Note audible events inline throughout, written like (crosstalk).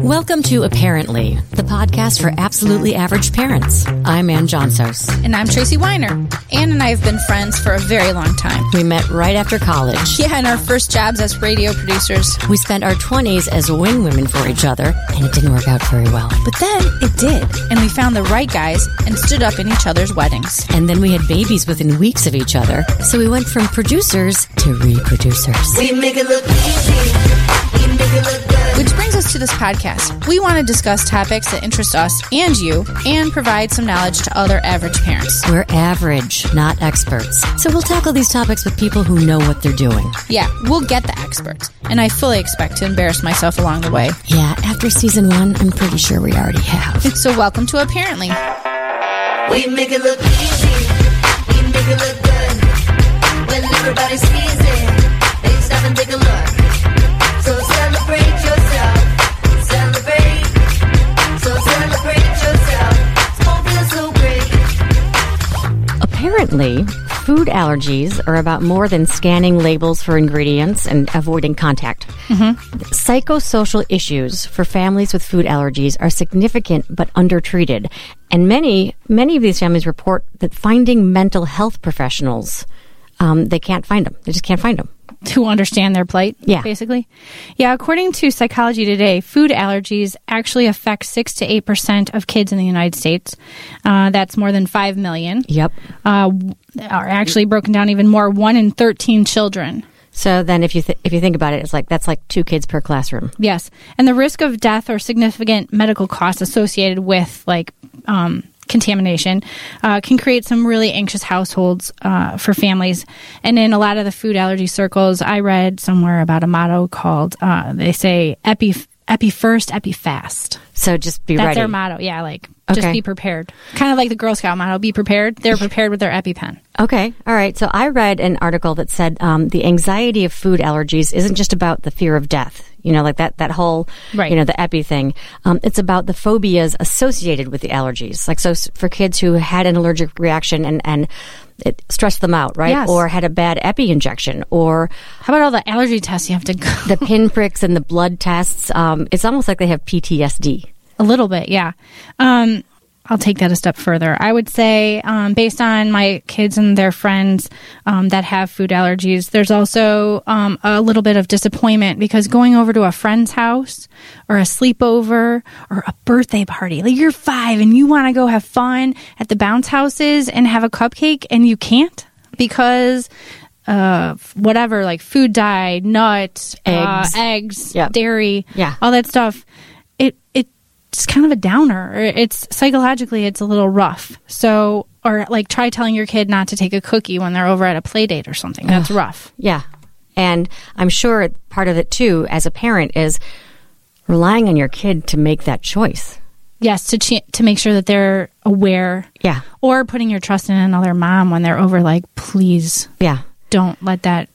Welcome to Apparently, the podcast for absolutely average parents. I'm Ann Johnsos. And I'm Tracy Weiner. Ann and I have been friends for a very long time. We met right after college. Yeah, in our first jobs as radio producers. We spent our 20s as wing women for each other, and it didn't work out very well. But then it did. And we found the right guys and stood up in each other's weddings. And then we had babies within weeks of each other. So we went from producers to reproducers. We make it look easy. We make it look good. Which brings us to this podcast. We want to discuss topics that interest us and you and provide some knowledge to other average parents. We're average, not experts. So we'll tackle these topics with people who know what they're doing. Yeah, we'll get the experts. And I fully expect to embarrass myself along the way. Yeah, after season one, I'm pretty sure we already have. (laughs) So welcome to Apparently. We make it look easy. We make it look good. When everybody sees it, they stop and take a look. Apparently, food allergies are about more than scanning labels for ingredients and avoiding contact. Psychosocial issues for families with food allergies are significant but undertreated. And many, many of these families report that finding mental health professionals, um, they can't find them. They just can't find them. (laughs) to understand their plight, Yeah. basically. Yeah, according to Psychology Today, food allergies actually affect 6 to 8% of kids in the United States. Uh, that's more than 5 million. Yep. Uh, are actually broken down even more 1 in 13 children. So then, if you th- if you think about it, it's like that's like two kids per classroom. Yes. And the risk of death or significant medical costs associated with like um, contamination uh, can create some really anxious households uh, for families. And in a lot of the food allergy circles, I read somewhere about a motto called, uh, they say, epi, epi first, epi fast. So just be That's ready. That's their motto. Yeah, like just Okay. be prepared. Kind of like the Girl Scout motto, be prepared. They're (laughs) prepared with their EpiPen. Okay, all right. So I read an article that said um, the anxiety of food allergies isn't just about the fear of death. You know, like that that whole, Right. you know, the epi thing. Um, it's about the phobias associated with the allergies. Like so, for kids who had an allergic reaction and and it stressed them out, right? Yes. Or had a bad epi injection, or How about all the allergy tests you have to go? the (laughs) pinpricks and the blood tests. Um, it's almost like they have PTSD. A little bit, yeah. Um, I'll take that a step further. I would say, um, based on my kids and their friends um, that have food allergies, there's also um, a little bit of disappointment because going over to a friend's house or a sleepover or a birthday party, like you're five and you want to go have fun at the bounce houses and have a cupcake and you can't because uh, whatever, like food dye, nuts, Eggs. uh, eggs, dairy, Yeah. all that stuff. It's kind of a downer. It's psychologically it's a little rough. So or like try telling your kid not to take a cookie when they're over at a play date or something. That's rough. Yeah. And I'm sure part of it too, as a parent, is relying on your kid to make that choice. Yes, to ch- to make sure that they're aware. Yeah. Or putting your trust in another mom when they're over like please Yeah. don't let that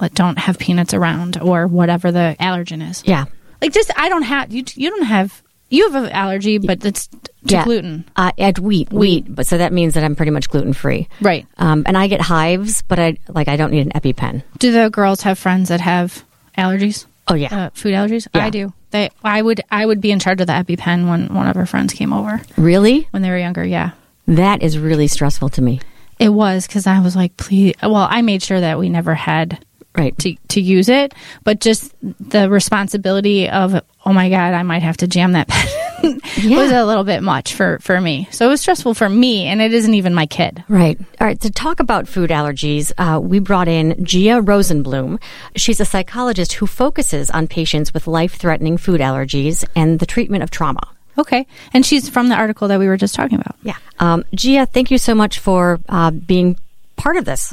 let don't have peanuts around or whatever the allergen is. Yeah. Like just I don't have you you don't have you have an allergy but it's to yeah. gluten. Uh, at wheat, wheat, but so that means that I'm pretty much gluten free. Right. Um, and I get hives, but I like I don't need an EpiPen. Do the girls have friends that have allergies? Oh yeah, uh, food allergies. Yeah. I do. They, I would, I would be in charge of the EpiPen when one of our friends came over really? when they were younger. Yeah, That is really stressful to me. it was because I was like, please. Well, I made sure that we never had Right. to to use it, but just the responsibility of, oh my god, I might have to jam that (laughs) pen Yeah. was a little bit much for for me. So it was stressful for me, and it isn't even my kid. Right. All right. To talk about food allergies, uh, we brought in Gia Rosenblum. She's a psychologist who focuses on patients with life threatening food allergies and the treatment of trauma. Okay, and she's from the article that we were just talking about. Yeah. Um, Gia, thank you so much for uh, being part of this.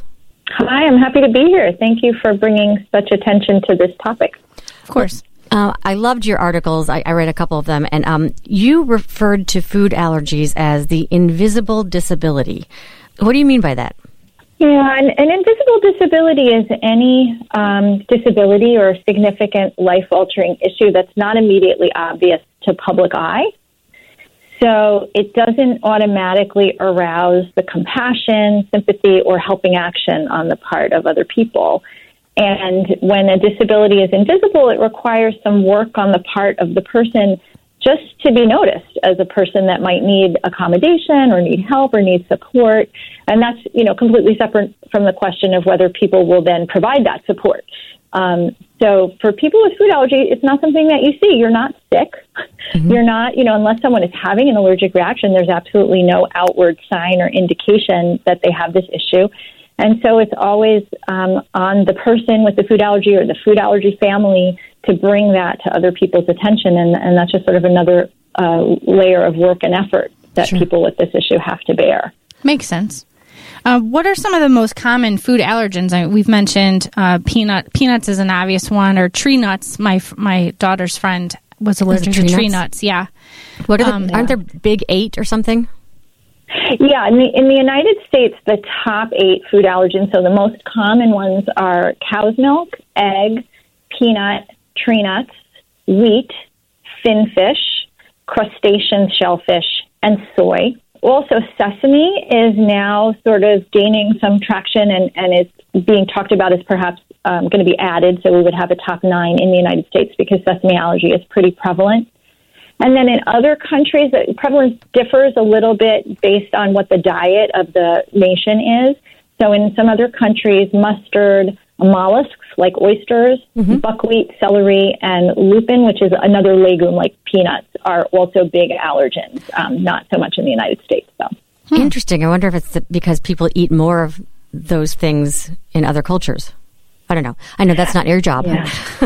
Hi, I'm happy to be here. Thank you for bringing such attention to this topic. Of course. Uh, I loved your articles. I, I read a couple of them, and um, you referred to food allergies as the invisible disability. What do you mean by that? Yeah, an, an invisible disability is any um, disability or significant life altering issue that's not immediately obvious to public eye. So it doesn't automatically arouse the compassion, sympathy, or helping action on the part of other people. And when a disability is invisible, it requires some work on the part of the person just to be noticed as a person that might need accommodation or need help or need support. And that's, you know, completely separate from the question of whether people will then provide that support. Um, so for people with food allergy, it's not something that you see. You're not sick. Mm-hmm. You're not, you know, unless someone is having an allergic reaction, there's absolutely no outward sign or indication that they have this issue. And so it's always um, on the person with the food allergy or the food allergy family to bring that to other people's attention. And, and that's just sort of another uh, layer of work and effort that sure. people with this issue have to bear. Makes sense. Uh, what are some of the most common food allergens? I, we've mentioned uh, peanut. Peanuts is an obvious one, or tree nuts. My my daughter's friend was allergic tree to tree nuts? nuts. Yeah. What are the, um, aren't there big eight or something? Yeah, in the in the United States, the top eight food allergens. So the most common ones are cow's milk, egg, peanut, tree nuts, wheat, finfish, crustacean shellfish, and soy also sesame is now sort of gaining some traction and, and is being talked about as perhaps um, going to be added. So we would have a top nine in the United States because sesame allergy is pretty prevalent. And then in other countries, the prevalence differs a little bit based on what the diet of the nation is. So in some other countries, mustard, mollusks like oysters, mm-hmm. buckwheat, celery, and lupin, which is another legume like peanuts, are also big allergens. Um, not so much in the United States, though. Hmm. Interesting. I wonder if it's because people eat more of those things in other cultures. I don't know. I know that's not your job. Yeah. (laughs)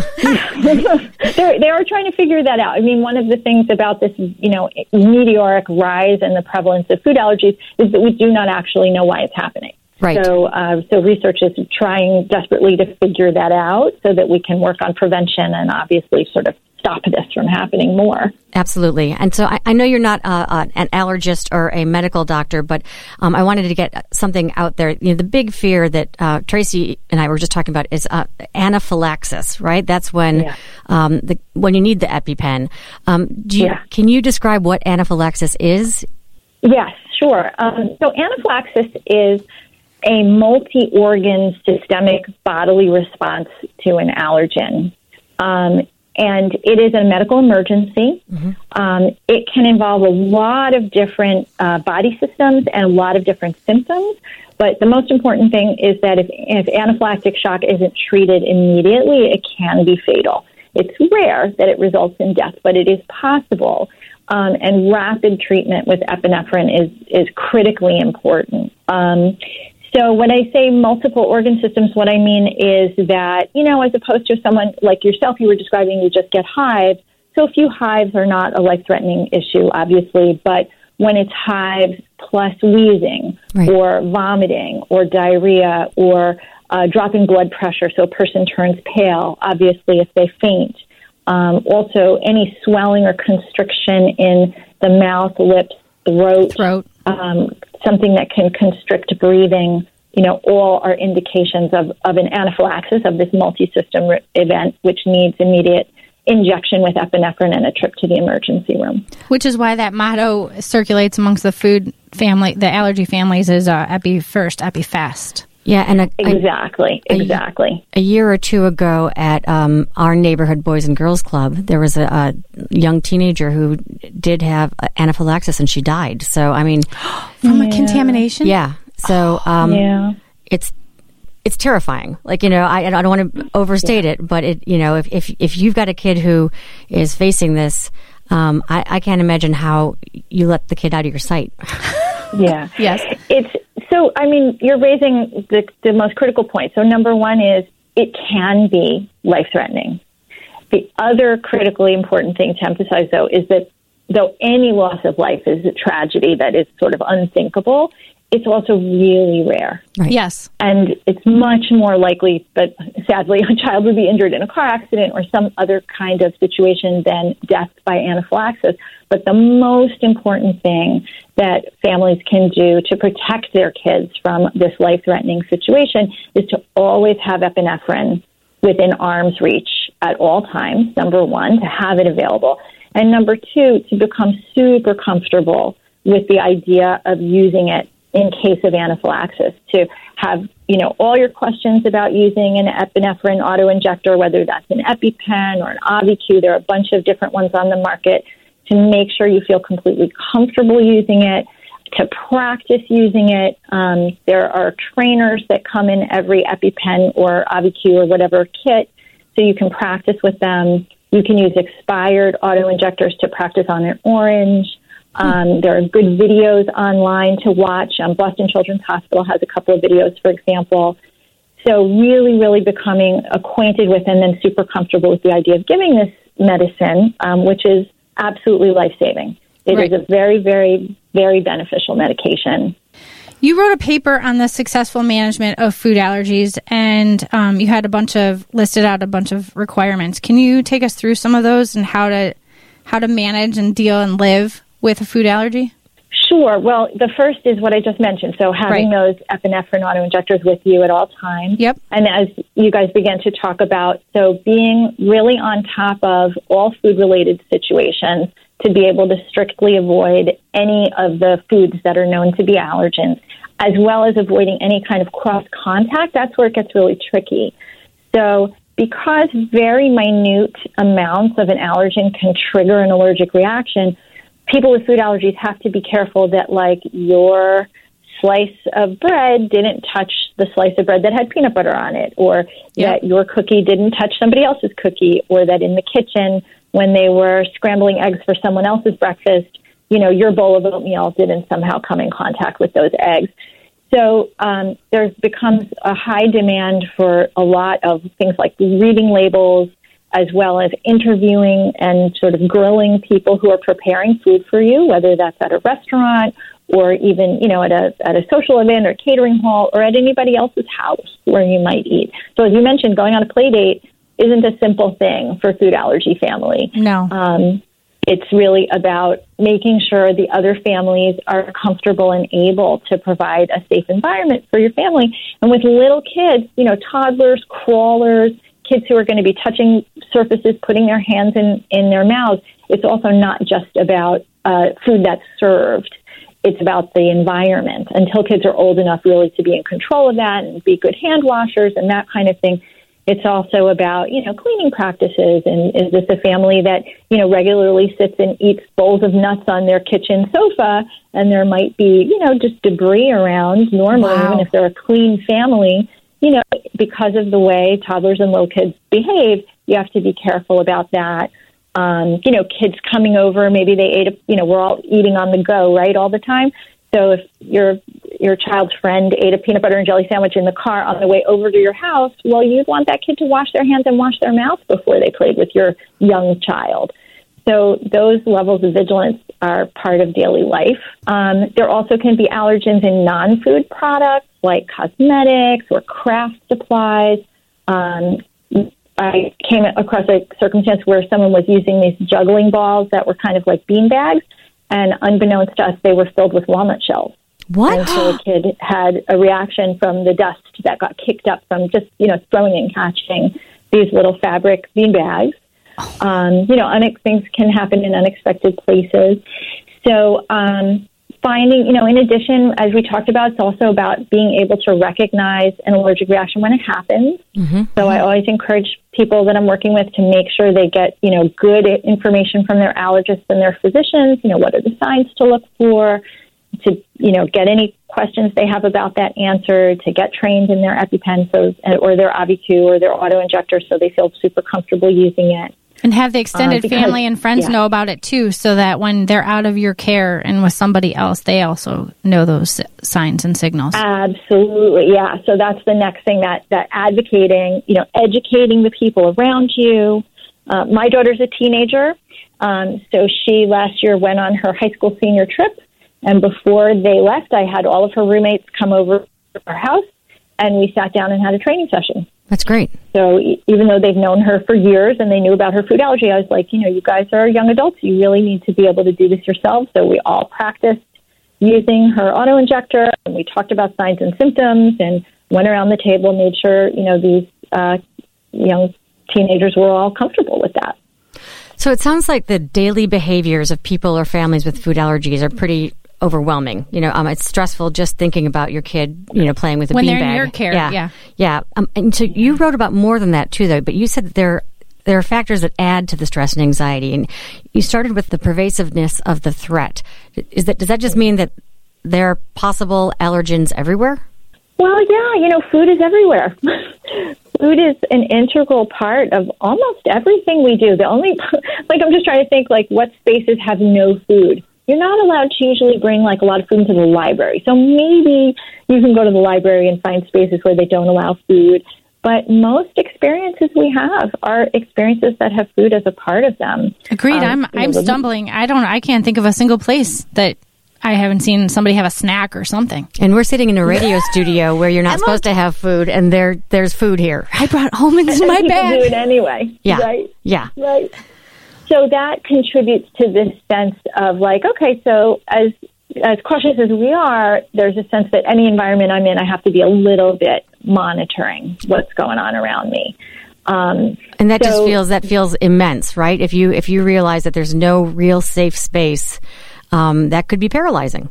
they are trying to figure that out. I mean, one of the things about this, you know, meteoric rise in the prevalence of food allergies is that we do not actually know why it's happening. Right. So, uh, so research is trying desperately to figure that out so that we can work on prevention and obviously sort of stop this from happening more. Absolutely. And so I, I know you're not uh, uh, an allergist or a medical doctor, but um, I wanted to get something out there. You know, the big fear that uh, Tracy and I were just talking about is uh, anaphylaxis, right? That's when yeah. um, the when you need the EpiPen. Um, do you, yeah. Can you describe what anaphylaxis is? Yes, sure. Um, so anaphylaxis is a multi organ systemic bodily response to an allergen. Um, and it is a medical emergency. Mm-hmm. Um, it can involve a lot of different uh, body systems and a lot of different symptoms. But the most important thing is that if, if anaphylactic shock isn't treated immediately, it can be fatal. It's rare that it results in death, but it is possible. Um, and rapid treatment with epinephrine is is critically important. Um, so when I say multiple organ systems, what I mean is that, you know, as opposed to someone like yourself, you were describing, you just get hives. So a few hives are not a life threatening issue, obviously, but when it's hives plus wheezing right. or vomiting or diarrhea or uh, dropping blood pressure, so a person turns pale, obviously, if they faint. Um, also, any swelling or constriction in the mouth, lips, throat, throat. Um, something that can constrict breathing, you know, all are indications of, of an anaphylaxis of this multi-system re- event, which needs immediate injection with epinephrine and a trip to the emergency room. Which is why that motto circulates amongst the food family, the allergy families, is uh, epi first, epi fast. Yeah, and a, exactly, a, exactly. A, year or two ago, at um, our neighborhood Boys and Girls Club, there was a, a, young teenager who did have anaphylaxis, and she died. So, I mean, (gasps) from yeah. a contamination. Yeah. So, (gasps) um, yeah, it's it's terrifying. Like you know, I, I don't want to overstate yeah. it, but it you know, if if if you've got a kid who is facing this, um, I, I can't imagine how you let the kid out of your sight. yeah. (laughs) Yes. It's so, I mean, you're raising the, the most critical point. So, number one is it can be life threatening. The other critically important thing to emphasize, though, is that though any loss of life is a tragedy that is sort of unthinkable, it's also really rare. Right. Yes. And it's much more likely that, sadly, a child would be injured in a car accident or some other kind of situation than death by anaphylaxis. But the most important thing that families can do to protect their kids from this life threatening situation is to always have epinephrine within arm's reach at all times, number one, to have it available. And number two, to become super comfortable with the idea of using it in case of anaphylaxis to have you know all your questions about using an epinephrine auto injector whether that's an epipen or an Auvi-Q there are a bunch of different ones on the market to make sure you feel completely comfortable using it, to practice using it. Um, there are trainers that come in every EpiPen or Auvi-Q or whatever kit, so you can practice with them. You can use expired auto injectors to practice on an orange. Um, there are good videos online to watch. Um, Boston Children's Hospital has a couple of videos, for example. So, really, really becoming acquainted with and then super comfortable with the idea of giving this medicine, um, which is absolutely life saving. It is Right. a very, very, very beneficial medication. You wrote a paper on the successful management of food allergies, and um, you had a bunch of listed out a bunch of requirements. Can you take us through some of those and how to how to manage and deal and live with a food allergy? Sure. Well, the first is what I just mentioned. So having those epinephrine auto injectors with you at all times. Yep. And as you guys began to talk about, so being really on top of all food related situations to be able to strictly avoid any of the foods that are known to be allergens, as well as avoiding any kind of cross contact. That's where it gets really tricky. So, because very minute amounts of an allergen can trigger an allergic reaction, people with food allergies have to be careful that, like, your slice of bread didn't touch the slice of bread that had peanut butter on it, or Yeah. that your cookie didn't touch somebody else's cookie, or that in the kitchen, when they were scrambling eggs for someone else's breakfast, you know, your bowl of oatmeal didn't somehow come in contact with those eggs. So um, there becomes a high demand for a lot of things like reading labels, as well as interviewing and sort of grilling people who are preparing food for you, whether that's at a restaurant or even you know at a at a social event or catering hall or at anybody else's house where you might eat. So as you mentioned, going on a play date isn't a simple thing for food allergy family. No. Um, it's really about making sure the other families are comfortable and able to provide a safe environment for your family. And with little kids, you know, toddlers, crawlers, kids who are going to be touching surfaces, putting their hands in, in their mouths, it's also not just about uh, food that's served. It's about the environment until kids are old enough really to be in control of that and be good hand washers and that kind of thing. It's also about, you know, cleaning practices and is this a family that, you know, regularly sits and eats bowls of nuts on their kitchen sofa and there might be, you know, just debris around normally, Wow. even if they're a clean family, you know, because of the way toddlers and little kids behave, you have to be careful about that. Um, you know, kids coming over, maybe they ate, a, you know, we're all eating on the go, right, all the time. So if your your child's friend ate a peanut butter and jelly sandwich in the car on the way over to your house, well, you'd want that kid to wash their hands and wash their mouth before they played with your young child. So those levels of vigilance are part of daily life. Um, there also can be allergens in non-food products like cosmetics or craft supplies. Um, I came across a circumstance where someone was using these juggling balls that were kind of like bean bags, and unbeknownst to us, they were filled with walnut shells. What? And so a kid had a reaction from the dust that got kicked up from just, you know, throwing and catching these little fabric bean bags. Um, you know, unex- things can happen in unexpected places. So, um, finding, you know, in addition, as we talked about, it's also about being able to recognize an allergic reaction when it happens. Mm-hmm. So I always encourage people that I'm working with to make sure they get, you know, good information from their allergists and their physicians. You know, what are the signs to look for? To you know, get any questions they have about that answered. To get trained in their EpiPen, so or their Auvi-Q or their auto injector, so they feel super comfortable using it. And have the extended because- family and friends yeah. know about it too, so that when they're out of your care and with somebody else, they also know those signs and signals. Absolutely, yeah. So that's the next thing that that advocating, you know, educating the people around you. Uh, my daughter's a teenager, um, so she last year went on her high school senior trip, and before they left, I had all of her roommates come over to our house, and we sat down and had a training session. That's great. So e- even though they've known her for years and they knew about her food allergy, I was like, you know, you guys are young adults. You really need to be able to do this yourselves. So we all practiced using her auto injector and we talked about signs and symptoms and went around the table, made sure, you know, these uh, young teenagers were all comfortable with that. So it sounds like the daily behaviors of people or families with food allergies are pretty overwhelming. You know, um, it's stressful just thinking about your kid, you know, playing with a When they're beanbag. in your care, yeah, yeah. yeah. Um, and so you wrote about more than that too, though. But you said that there there are factors that add to the stress and anxiety. And you started with the pervasiveness of the threat. Is that does that just mean that there are possible allergens everywhere? Well, yeah, you know, food is everywhere. (laughs) food is an integral part of almost everything we do. The only, (laughs) like, I'm just trying to think, like, what spaces have no food? You're not allowed to usually bring, like, a lot of food into the library. So maybe you can go to the library and find spaces where they don't allow food. But most experiences we have are experiences that have food as a part of them. Agreed. Um, I'm I'm know, stumbling. I don't. I can't think of a single place that I haven't seen somebody have a snack or something. And we're sitting in a radio (laughs) studio where you're not love supposed to have food, and there there's food here. I brought almonds in (laughs) my people do it anyway. Yeah, Right. yeah. Right. So that contributes to this sense of like, okay, so as as cautious as we are, there's a sense that any environment I'm in, I have to be a little bit monitoring what's going on around me. Um, And that just feels that feels immense, right? If you if you realize that there's no real safe space, um, that could be paralyzing.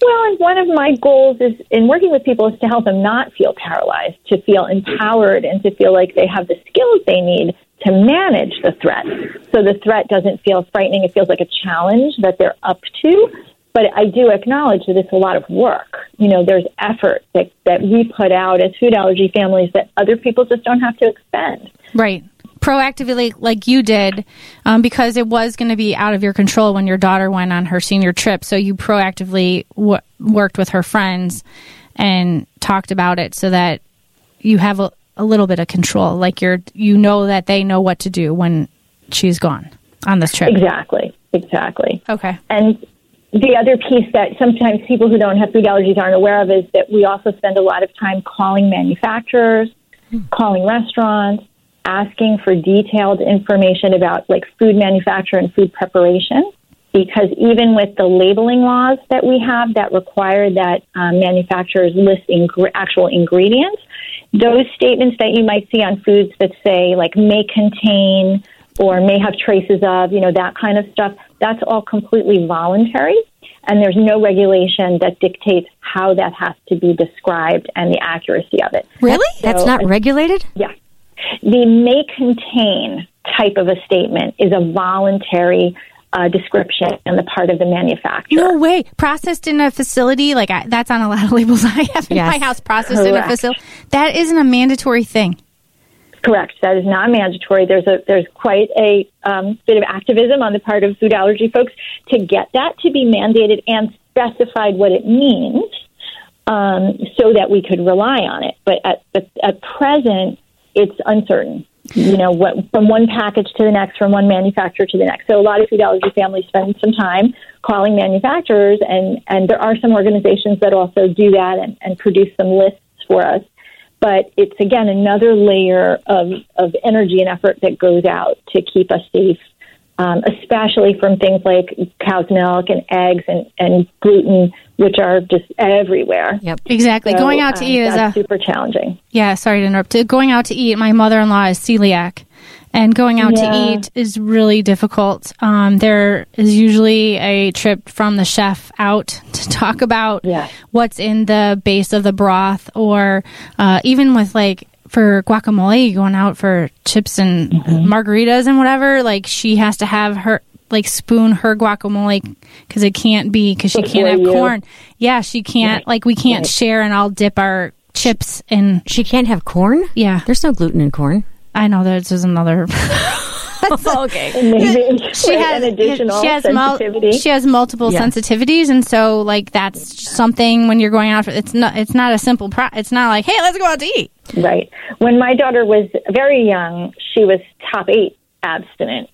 Well, and one of my goals is in working with people is to help them not feel paralyzed, to feel empowered, and to feel like they have the skills they need to manage the threat. So the threat doesn't feel frightening; it feels like a challenge that they're up to. But I do acknowledge that it's a lot of work. You know, there's effort that that we put out as food allergy families that other people just don't have to expend. Right. Proactively, like you did, um, because it was going to be out of your control when your daughter went on her senior trip. So you proactively w- worked with her friends and talked about it so that you have a, a little bit of control. Like you're, you know that they know what to do when she's gone on this trip. Exactly, exactly. Okay. And the other piece that sometimes people who don't have food allergies aren't aware of is that we also spend a lot of time calling manufacturers, calling restaurants, asking for detailed information about like food manufacture and food preparation. Because even with the labeling laws that we have that require that um, manufacturers list ing- actual ingredients, those statements that you might see on foods that say like may contain or may have traces of, you know, that kind of stuff, that's all completely voluntary. And there's no regulation that dictates how that has to be described and the accuracy of it. Really? That's not regulated. Yeah. The may contain type of a statement is a voluntary uh, description on the part of the manufacturer. No way. Processed in a facility, like I, that's on a lot of labels I have in Yes. my house. Processed in a facility. That isn't a mandatory thing. Correct. That is not mandatory. There's a there's quite a um, bit of activism on the part of food allergy folks to get that to be mandated and specified what it means, um, so that we could rely on it. But at at, at present, it's uncertain. You know, what, from one package to the next, from one manufacturer to the next. So a lot of food allergy families spend some time calling manufacturers, and and there are some organizations that also do that and, and produce some lists for us but it's again another layer of, of energy and effort that goes out to keep us safe, um, especially from things like cow's milk and eggs and, and gluten, which are just everywhere. Yep. Exactly. So, Going out to um, eat is a super challenging. Yeah, sorry to interrupt. Going out to eat, my mother in law is celiac, and going out Yeah. to eat is really difficult. Um, there is usually a trip from the chef out (laughs) to talk about Yes. what's in the base of the broth, or uh, even with like for guacamole, going out for chips and Mm-hmm. margaritas and whatever. Like she has to have her like spoon her guacamole because it can't be because she can't have corn. Yeah, she can't. Right. Like we can't Right. share, and I'll dip our chips in She can't have corn. yeah, There's no gluten in corn. I know that this is another. (laughs) okay. And maybe she has an additional she has mul- she has multiple Yes. sensitivities, and so like that's something when you're going out. For, it's not it's not a simple. Pro- it's not like hey, let's go out to eat. Right. When my daughter was very young, she was top eight abstinent.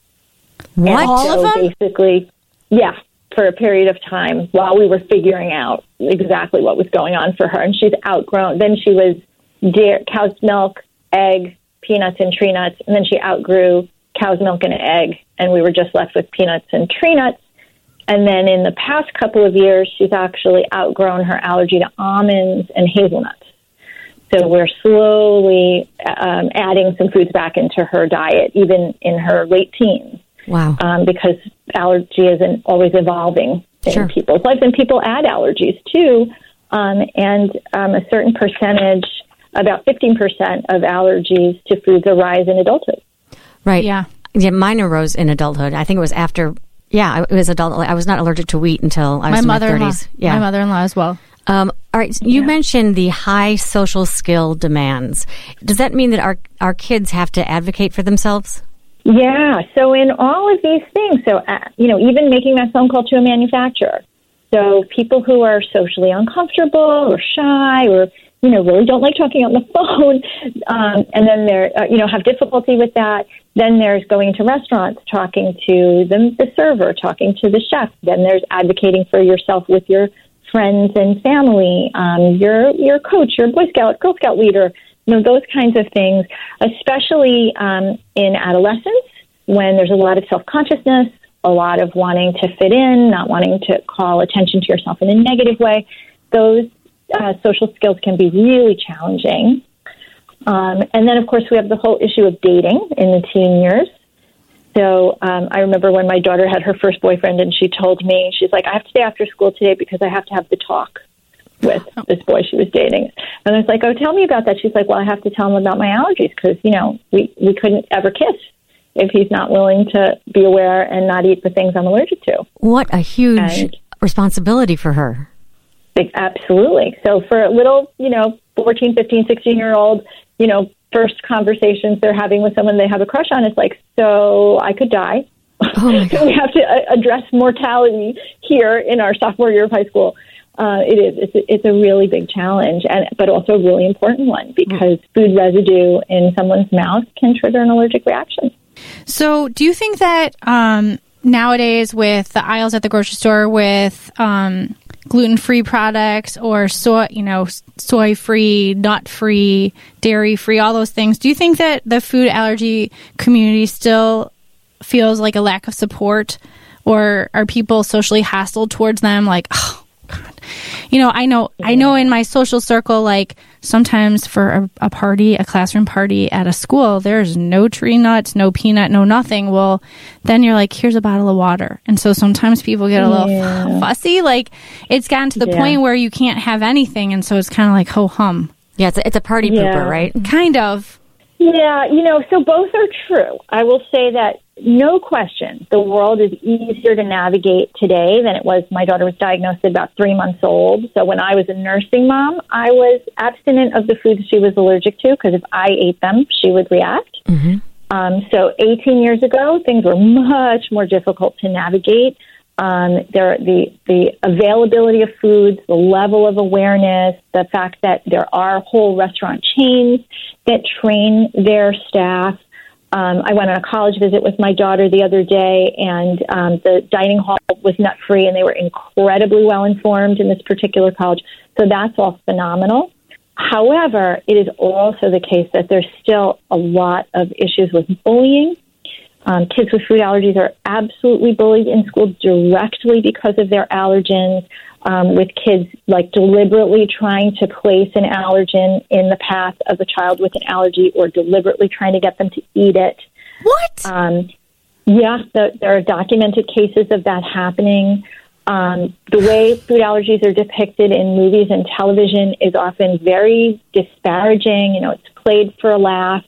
What? And All so of them? Basically, yeah, for a period of time while we were figuring out exactly what was going on for her. And she's outgrown. Then she was dairy, cow's milk, egg, peanuts, and tree nuts. And then she outgrew cow's milk and egg. And we were just left with peanuts and tree nuts. And then in the past couple of years, she's actually outgrown her allergy to almonds and hazelnuts. So we're slowly um, adding some foods back into her diet, even in her late teens Wow. um, because allergy isn't always evolving in Sure. people's lives, and people add allergies too. Um, and um, a certain percentage, about 15% of allergies to foods arise in adulthood. Right. Yeah. Yeah, mine arose in adulthood. I think it was after. Yeah, it was adult. I was not allergic to wheat until I was My in my mother-in-law. thirties. Yeah. My mother-in-law as well. Um, all right. You mentioned the high social skill demands. Does that mean that our our kids have to advocate for themselves? Yeah. So in all of these things, so uh, you know, even making that phone call to a manufacturer. So people who are socially uncomfortable or shy or you know really don't like talking on the (laughs) phone, um, and then they're uh, you know have difficulty with that. Then there's going to restaurants, talking to the, the server, talking to the chef. Then there's advocating for yourself with your friends and family, um, your your coach, your Boy Scout, Girl Scout leader, you know those kinds of things, especially um, in adolescence when there's a lot of self consciousness, a lot of wanting to fit in, not wanting to call attention to yourself in a negative way. Those uh, social skills can be really challenging. Um, and then, of course, we have the whole issue of dating in the teen years. So um, I remember when my daughter had her first boyfriend, and she told me, she's like, I have to stay after school today because I have to have the talk with this boy she was dating. And I was like, oh, tell me about that. She's like, well, I have to tell him about my allergies because, you know, we, we couldn't ever kiss if he's not willing to be aware and not eat the things I'm allergic to. What a huge And- responsibility for her. Absolutely. So for a little, you know, 14, 15, 16 year old, you know, first conversations they're having with someone they have a crush on, is like, so I could die. Oh so (laughs) we have to uh, address mortality here in our sophomore year of high school. Uh, it is. It's a, it's a really big challenge, and but also a really important one because food residue in someone's mouth can trigger an allergic reaction. So, do you think that um, nowadays, with the aisles at the grocery store with um, gluten-free products or soy, you know, soy-free, nut-free, dairy-free, all those things, do you think that the food allergy community still feels like a lack of support, or are people socially hostile towards them? Like, oh God, you know, I know, I know, in my social circle, like sometimes for a, a party, a classroom party at a school, there's no tree nuts, no peanut, no nothing. Well, then you're like, here's a bottle of water, and so sometimes people get a little (laughs) fussy. Like it's gotten to the Yeah. point where you can't have anything, and so it's kind of like ho hum, Yeah, it's a, it's a party Yeah. pooper, right? kind of. Yeah, you know, so both are true. I will say that no question, the world is easier to navigate today than it was. My daughter was diagnosed at about three months old. So when I was a nursing mom, I was abstinent of the foods she was allergic to because if I ate them, she would react. Um, so 18 years ago, things were much more difficult to navigate. Um, there, the the availability of foods, the level of awareness, the fact that there are whole restaurant chains that train their staff. Um, I went on a college visit with my daughter the other day, and um, the dining hall was nut free, and they were incredibly well informed in this particular college. So that's all phenomenal. However, it is also the case that there's still a lot of issues with bullying. Um, kids with food allergies are absolutely bullied in school directly because of their allergens. Um, with kids like deliberately trying to place an allergen in the path of a child with an allergy, or deliberately trying to get them to eat it. What? Um, yeah, the, there are documented cases of that happening. Um, the way food allergies are depicted in movies and television is often very disparaging. You know, it's played for a laugh.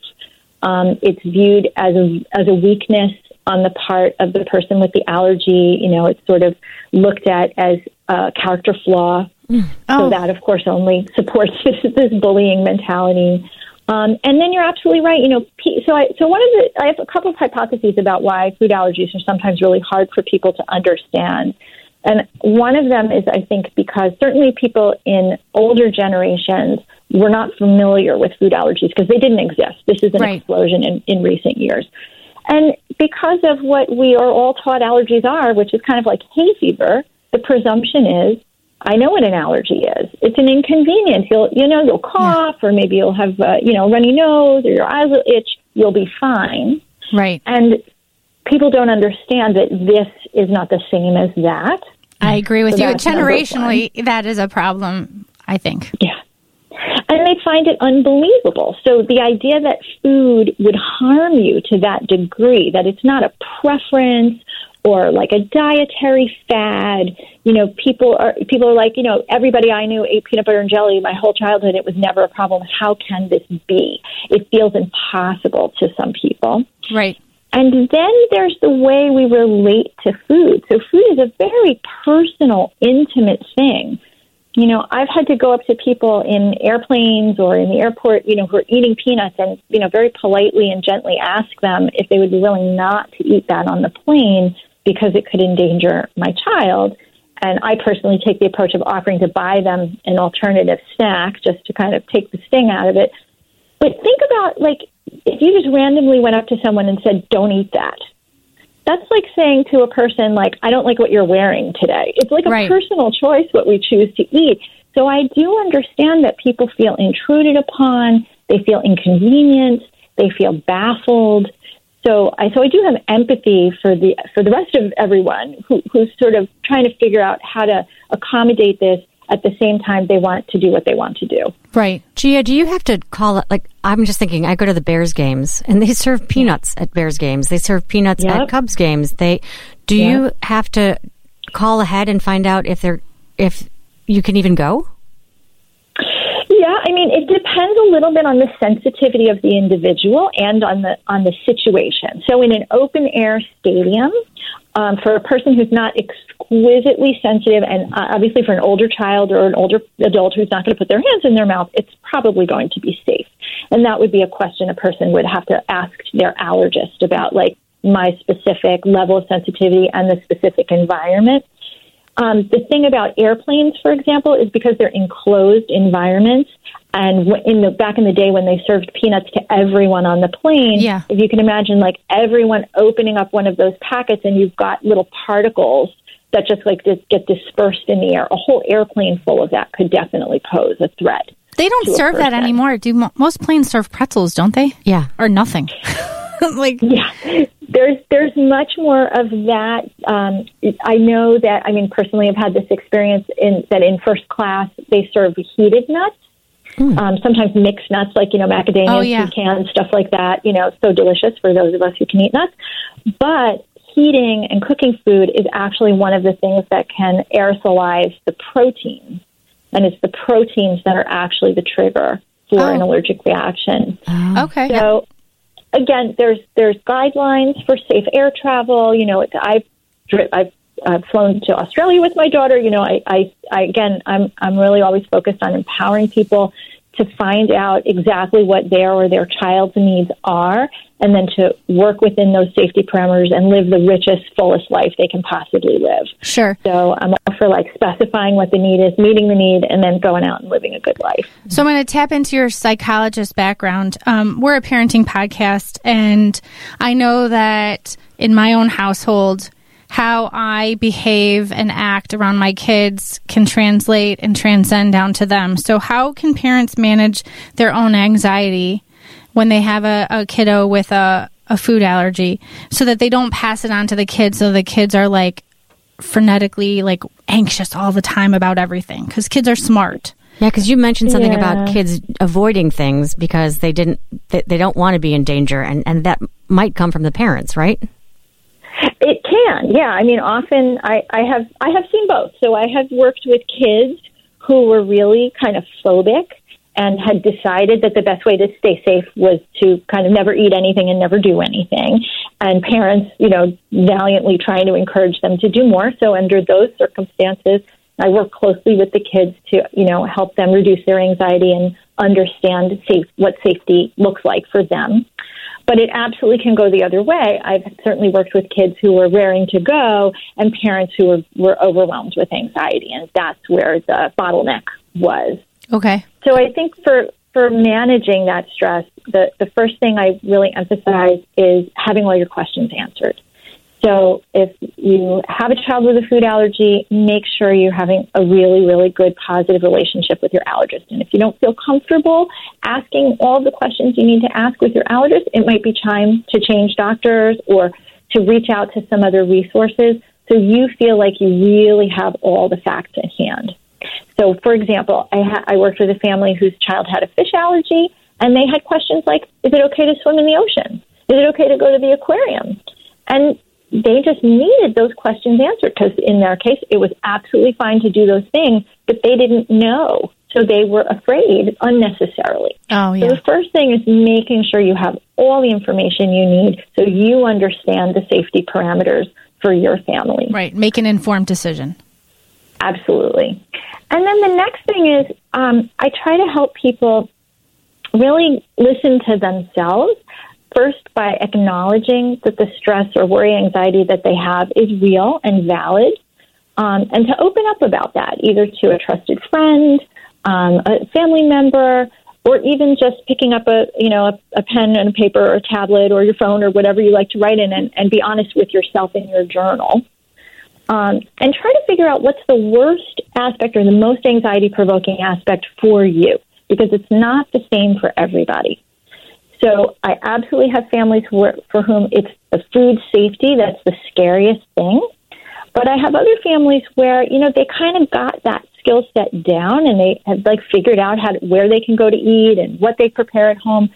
Um, it's viewed as a, as a weakness on the part of the person with the allergy. You know, it's sort of looked at as a character flaw. So Oh. that, of course, only (laughs) supports this, this bullying mentality. Um, and then you're absolutely right. You know, so I so one of the I have a couple of hypotheses about why food allergies are sometimes really hard for people to understand. And one of them is, I think, because certainly people in older generations were not familiar with food allergies because they didn't exist. This is an Right. explosion in, in recent years. And because of what we are all taught allergies are, which is kind of like hay fever, the presumption is, I know what an allergy is. It's an inconvenience. You'll, you know, you'll cough, or maybe you'll have, uh, you know, runny nose, or your eyes will itch. You'll be fine. Right. And people don't understand that this is not the same as that. I agree with So you. Generationally, that is a problem. I think. Yeah. And they find it unbelievable. So the idea that food would harm you to that degree, that it's not a preference or like a dietary fad, you know, people are people are like, you know, everybody I knew ate peanut butter and jelly my whole childhood. It was never a problem. How can this be? It feels impossible to some people. Right. And then there's the way we relate to food. So food is a very personal, intimate thing. You know, I've had to go up to people in airplanes or in the airport, you know, who are eating peanuts and, you know, very politely and gently ask them if they would be willing not to eat that on the plane because it could endanger my child. And I personally take the approach of offering to buy them an alternative snack just to kind of take the sting out of it. But think about like if you just randomly went up to someone and said, "Don't eat that," that's like saying to a person, "Like I don't like what you're wearing today." It's like a Right. personal choice what we choose to eat. So I do understand that people feel intruded upon, they feel inconvenienced, they feel baffled. So I so I do have empathy for the for the rest of everyone who, who's sort of trying to figure out how to accommodate this at the same time they want to do what they want to do. Right. Gia, do you have to call it? Like, I'm just thinking, I go to the Bears games and they serve peanuts at Bears games. They serve peanuts Yep. at Cubs games. They, do you have to call ahead and find out if they're, if you can even go? Yeah, I mean, it depends a little bit on the sensitivity of the individual and on the on the situation. So, in an open air stadium, um, for a person who's not exquisitely sensitive, and uh, obviously for an older child or an older adult who's not going to put their hands in their mouth, it's probably going to be safe. And that would be a question a person would have to ask their allergist about, like my specific level of sensitivity and the specific environment. Um, the thing about airplanes, for example, is because they're enclosed environments. And in the back in the day when they served peanuts to everyone on the plane, Yeah. if you can imagine, like everyone opening up one of those packets, and you've got little particles that just like dis- get dispersed in the air. A whole airplane full of that could definitely pose a threat. They don't serve that anymore. Do mo- most planes serve pretzels, don't they? Yeah. Or nothing. (laughs) like Yeah, there's there's much more of that. Um, I know that. I mean, personally, I've had this experience in that in first class they serve heated nuts. Um, sometimes mixed nuts, like you know macadamia, Oh, yeah. pecans, stuff like that. You know, so delicious for those of us who can eat nuts. But heating and cooking food is actually one of the things that can aerosolize the proteins, and it's the proteins that are actually the trigger for Oh. an allergic reaction. okay. So again, there's there's guidelines for safe air travel. You know, it- I've I've uh, flown to Australia with my daughter. You know, I, I, I again, I'm I'm really always focused on empowering people to find out exactly what their or their child's needs are, and then to work within those safety parameters and live the richest, fullest life they can possibly live. Sure. So I'm all for like specifying what the need is, meeting the need, and then going out and living a good life. So I'm going to tap into your psychologist background. Um, we're a parenting podcast, and I know that in my own household, how I behave and act around my kids can translate and transcend down to them. So, how can parents manage their own anxiety when they have a, a kiddo with a, a food allergy so that they don't pass it on to the kids so the kids are like frenetically like anxious all the time about everything because kids are smart Yeah, because you mentioned something Yeah. about kids avoiding things because they didn't, they, they don't want to be in danger, and and that might come from the parents, right? It can, yeah. I mean, often I, I have I have seen both. So I have worked with kids who were really kind of phobic and had decided that the best way to stay safe was to kind of never eat anything and never do anything. And parents, you know, valiantly trying to encourage them to do more. So under those circumstances, I work closely with the kids to, you know, help them reduce their anxiety and understand safe what safety looks like for them but it absolutely can go the other way. I've certainly worked with kids who were raring to go and parents who were, were overwhelmed with anxiety, and that's where the bottleneck was. okay So I think for for managing that stress, the, the first thing I really emphasize is having all your questions answered. So if you have a child with a food allergy, make sure you're having a really, really good positive relationship with your allergist. And if you don't feel comfortable asking all the questions you need to ask with your allergist, it might be time to change doctors or to reach out to some other resources so you feel like you really have all the facts at hand. So, for example, I, ha- I worked with a family whose child had a fish allergy, and they had questions like, "Is it okay to swim in the ocean? Is it okay to go to the aquarium?" And they just needed those questions answered because, in their case, it was absolutely fine to do those things, but they didn't know, so they were afraid unnecessarily. Oh, yeah. So the first thing is making sure you have all the information you need so you understand the safety parameters for your family. Right. Make an informed decision. Absolutely. And then the next thing is um, I try to help people really listen to themselves first by acknowledging that the stress or worry, anxiety that they have is real and valid, um, and to open up about that either to a trusted friend, um, a family member, or even just picking up a you know a, a pen and a paper or a tablet or your phone or whatever you like to write in and, and be honest with yourself in your journal um, and try to figure out what's the worst aspect or the most anxiety provoking aspect for you because it's not the same for everybody. So I absolutely have families where, for whom it's the food safety that's the scariest thing. But I have other families where, you know, they kind of got that skill set down and they have like figured out how to, where they can go to eat and what they prepare at home.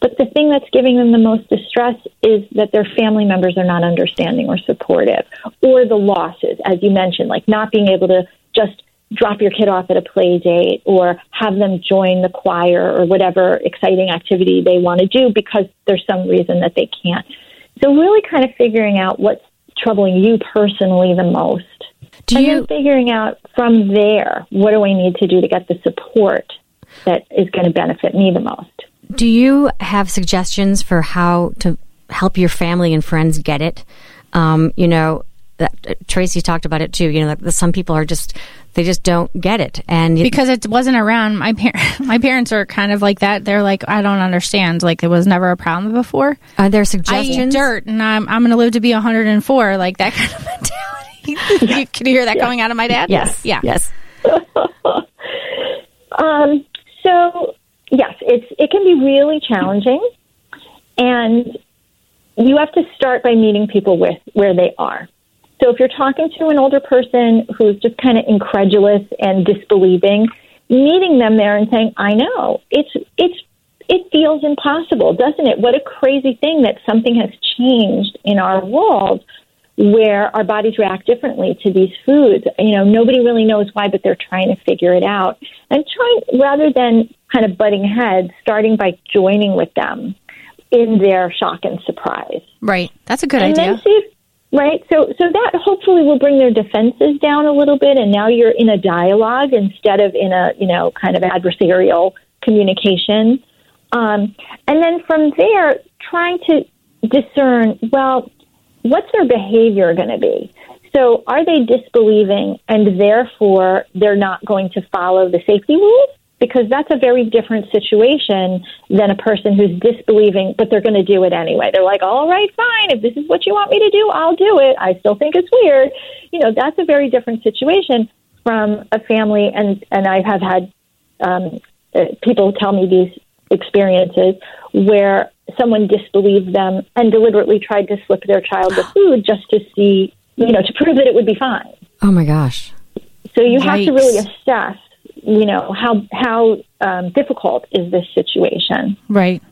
But the thing that's giving them the most distress is that their family members are not understanding or supportive, or the losses, as you mentioned, like not being able to just drop your kid off at a play date or have them join the choir or whatever exciting activity they want to do because there's some reason that they can't. So, really kind of figuring out what's troubling you personally the most. Do and you then figuring out from there, what do I need to do to get the support that is going to benefit me the most? do you have suggestions for how to help your family and friends get it? Um, you know, that, uh, Tracy talked about it too. You know, that some people are just they just don't get it, and it- because it wasn't around my par- (laughs) my parents are kind of like that they're like i don't understand like it was never a problem before are there i eat suggestions? dirt and i'm, I'm gonna live to be 104 like that (laughs) kind of mentality you, can you hear that coming out of my dad Yes. yeah Yes. (laughs) Um, so yes, it's it can be really challenging, and you have to start by meeting people with where they are. So if you're talking to an older person who's just kind of incredulous and disbelieving, meeting them there and saying, "I know it's it's it feels impossible, doesn't it? What a crazy thing that something has changed in our world where our bodies react differently to these foods. You know, nobody really knows why, but they're trying to figure it out. And trying, rather than kind of butting heads, starting by joining with them in their shock and surprise. right that's a good and idea then see if, right? So, so that hopefully will bring their defenses down a little bit. And now you're in a dialogue instead of in a, you know, kind of adversarial communication. Um, and then from there, trying to discern, well, what's their behavior going to be? So are they disbelieving and therefore they're not going to follow the safety rules? Because that's a very different situation than a person who's disbelieving, but they're going to do it anyway. They're like, all right, fine. If this is what you want me to do, I'll do it. I still think it's weird. You know, that's a very different situation from a family. And, and I have had um, uh, people tell me these experiences where someone disbelieved them and deliberately tried to slip their child the (gasps) food just to see, you know, to prove that it would be fine. Oh my gosh. So you have to really assess, you know, how how um, difficult is this situation. right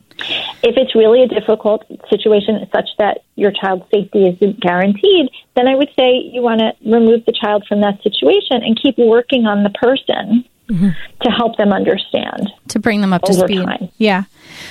If it's really a difficult situation such that your child's safety isn't guaranteed, then I would say you want to remove the child from that situation and keep working on the person to help them understand. to bring them up to speed. time. Yeah.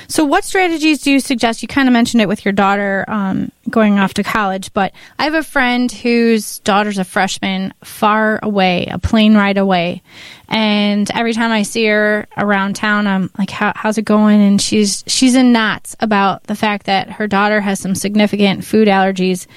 So, what strategies do you suggest? You kind of mentioned it with your daughter um, going off to college, but I have a friend whose daughter's a freshman, far away, a plane ride away, and every time I see her around town, I'm like, How, "How's it going?" And she's she's in knots about the fact that her daughter has some significant food allergies,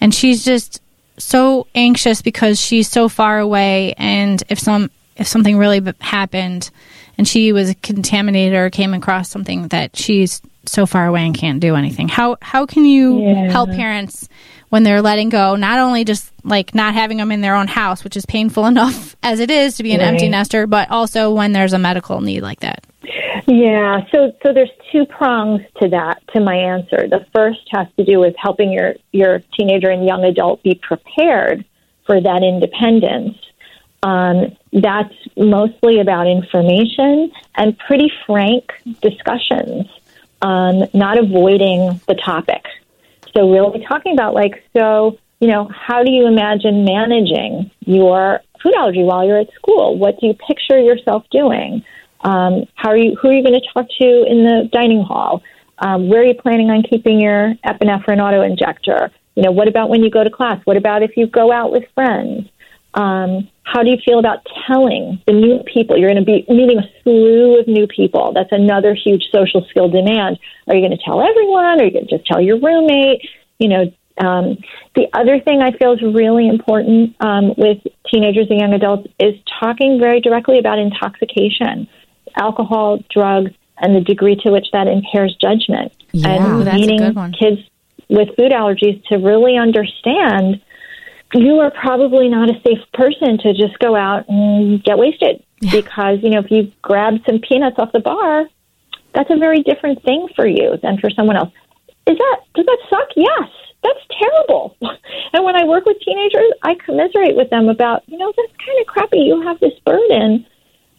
and she's just so anxious because she's so far away, and if some if something really happened and she was contaminated or came across something that she's so far away and can't do anything how how can you Yeah. help parents when they're letting go not only just like not having them in their own house which is painful (laughs) enough as it is to be an empty nester but also when there's a medical need like that Yeah, so so there's two prongs to that to my answer. The first has to do with helping your your teenager and young adult be prepared for that independence. Um, that's mostly about information and pretty frank discussions, um, not avoiding the topic. So, really talking about, like, so, you know, how do you imagine managing your food allergy while you're at school? What do you picture yourself doing? Um, how are you? Who are you going to talk to in the dining hall? Um, where are you planning on keeping your epinephrine auto injector? You know, what about when you go to class? What about if you go out with friends? Um, how do you feel about telling the new people? You're going to be meeting a slew of new people. That's another huge social skill demand. Are you going to tell everyone? Or are you going to just tell your roommate? You know, um, the other thing I feel is really important um, with teenagers and young adults is talking very directly about intoxication, alcohol, drugs, and the degree to which that impairs judgment. Yeah. and that's a meaning good one. kids with food allergies to really understand you are probably not a safe person to just go out and get wasted because you know if you grab some peanuts off the bar that's a very different thing for you than for someone else. Is that does that suck? Yes. That's terrible. (laughs) And when i work with teenagers i commiserate with them about you know that's kind of crappy. You have this burden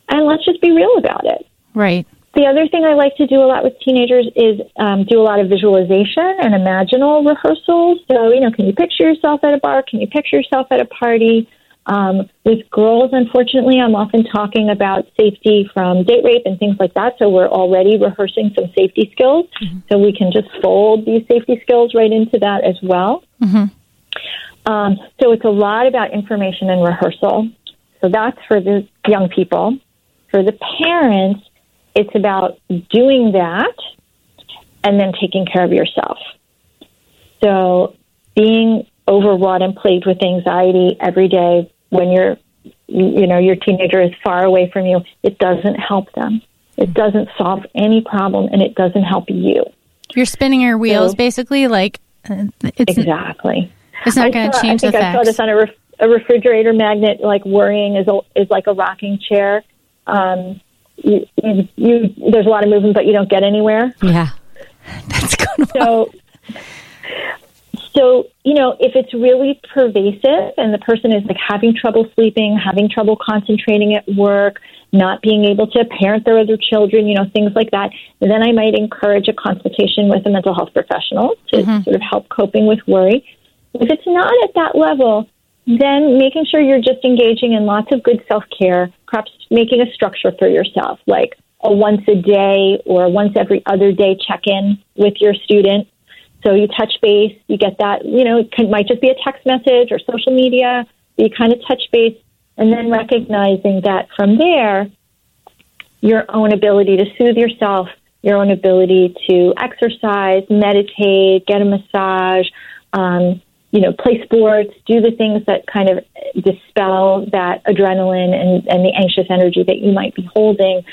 and let's just be real about it. Right. The other thing I like to do a lot with teenagers is um, do a lot of visualization and imaginal rehearsals. So, you know, can you picture yourself at a bar? Can you picture yourself at a party? Um, with girls, unfortunately, I'm often talking about safety from date rape and things like that. So we're already rehearsing some safety skills. So we can just fold these safety skills right into that as well. Um, so it's a lot about information and rehearsal. So that's for the young people. For the parents, it's about doing that and then taking care of yourself. So being overwrought and plagued with anxiety every day when you're you know your teenager is far away from you, it doesn't help them. It doesn't solve any problem and it doesn't help you. You're spinning your wheels, So- basically. Like uh, it's Exactly. it's not going to change I think I saw this on a, ref, a refrigerator magnet. Like worrying is a, is like a rocking chair. Um, you, you, you, there's a lot of movement, but you don't get anywhere. Yeah. (laughs) That's good. So, so you know, if it's really pervasive and the person is like having trouble sleeping, having trouble concentrating at work, not being able to parent their other children, you know, things like that, then I might encourage a consultation with a mental health professional to mm-hmm. sort of help coping with worry. If it's not at that level, then making sure you're just engaging in lots of good self care, perhaps making a structure for yourself, like a once a day or once every other day check in with your student. So you touch base, you get that, you know, it can, might just be a text message or social media. You kind of touch base and then recognizing that from there, your own ability to soothe yourself, your own ability to exercise, meditate, get a massage, um, you know, play sports, do the things that kind of dispel that adrenaline and, and the anxious energy that you might be holding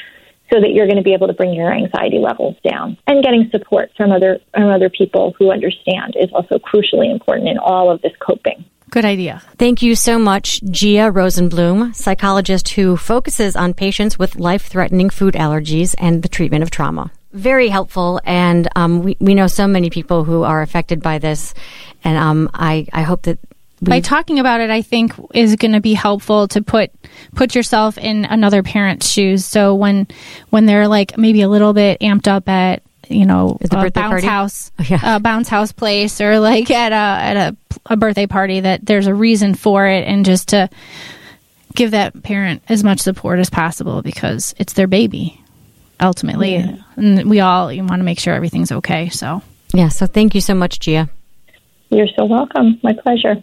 so that you're going to be able to bring your anxiety levels down. And getting support from other from other people who understand is also crucially important in all of this coping. Good idea. Thank you so much, Gia Rosenblum, psychologist who focuses on patients with life threatening food allergies and the treatment of trauma. Very helpful, and um, we, we know so many people who are affected by this, and um, I, I hope that By talking about it, I think is going to be helpful to put put yourself in another parent's shoes. So when when they're like maybe a little bit amped up at you know a bounce party? house, (laughs) Yeah. a bounce house place, or like at a at a, a birthday party, that there's a reason for it, and just to give that parent as much support as possible because it's their baby ultimately, and we all want to make sure everything's okay. So. yeah, so thank you so much, Gia. You're so welcome. My pleasure.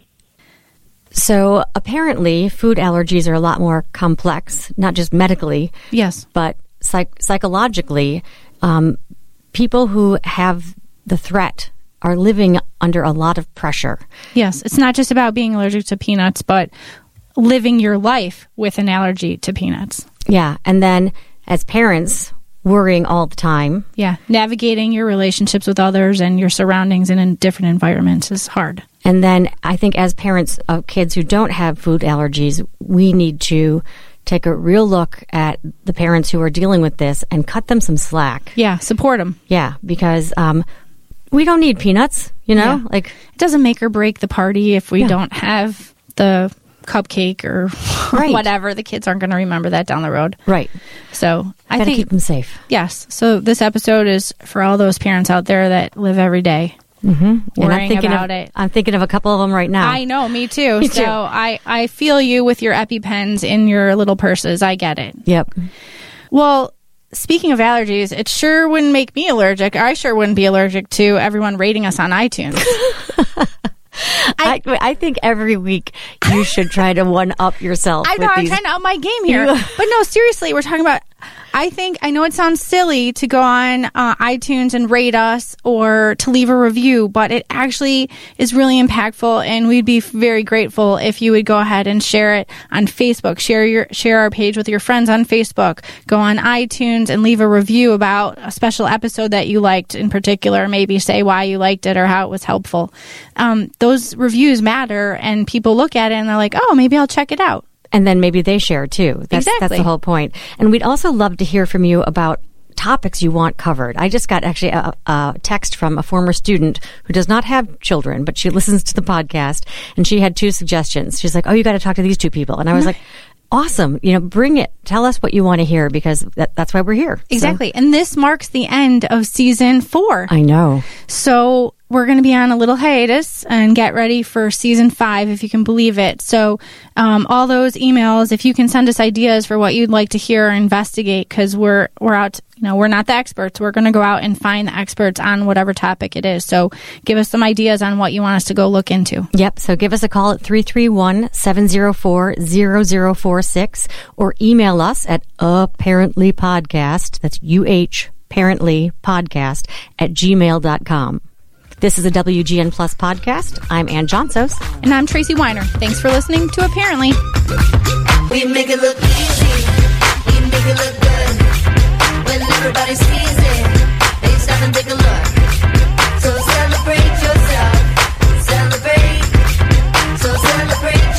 So apparently, food allergies are a lot more complex, not just medically, Yes. but psych- psychologically. Um, people who have the threat are living under a lot of pressure. Yes, it's not just about being allergic to peanuts, but living your life with an allergy to peanuts. Yeah, and then as parents, worrying all the time. Yeah, navigating your relationships with others and your surroundings and in different environments is hard. And then I think as parents of kids who don't have food allergies, we need to take a real look at the parents who are dealing with this and cut them some slack. Yeah, support them. Yeah, because um, we don't need peanuts, you know? Yeah. Like, It doesn't make or break the party if we Yeah. don't have the cupcake or (laughs) Right. whatever. The kids aren't going to remember that down the road. Right. So I Gotta think keep them safe. yes. So this episode is for all those parents out there that live every day mm-hmm. And I'm worrying thinking about of, it. I'm thinking of a couple of them right now. I know, me too. (laughs) Me so too. I I feel you with your EpiPens in your little purses. I get it. Yep. Well, speaking of allergies, it sure wouldn't make me allergic. I sure wouldn't be allergic to everyone rating us on iTunes. (laughs) (laughs) I, I think every week you should try to one up yourself. (laughs) I know with I'm these- trying to up my game here, (laughs) but no, seriously, we're talking about. I think I know it sounds silly to go on uh, iTunes and rate us or to leave a review, but it actually is really impactful, and we'd be very grateful if you would go ahead and share it on Facebook. Share your share our page with your friends on Facebook. Go on iTunes and leave a review about a special episode that you liked in particular. Maybe say why you liked it or how it was helpful. Um, those reviews matter, and people look at it and they're like, "Oh, maybe I'll check it out." And then maybe they share too. That's, that's the whole point. And we'd also love to hear from you about topics you want covered. I just got actually a, a text from a former student who does not have children, but she (laughs) listens to the podcast and she had two suggestions. She's like, Oh, you got to talk to these two people. And I was like, awesome. You know, bring it. Tell us what you want to hear because that, that's why we're here. So- Exactly. And this marks the end of season four. I know. So we're going to be on a little hiatus and get ready for season five, if you can believe it. So, um, all those emails, if you can send us ideas for what you'd like to hear or investigate, because we're, we're out, you know, we're not the experts. We're going to go out and find the experts on whatever topic it is. So give us some ideas on what you want us to go look into. Yep. So give us a call at 331-704-0046 or email us at apparently podcast. That's UH parently podcast at gmail.com. This is a WGN Plus podcast. I'm Ann Johnsos. And I'm Tracy Weiner. Thanks for listening to Apparently. We make it look easy. We make it look good. When everybody sees it, they stop and take a look. So celebrate yourself. Celebrate. So celebrate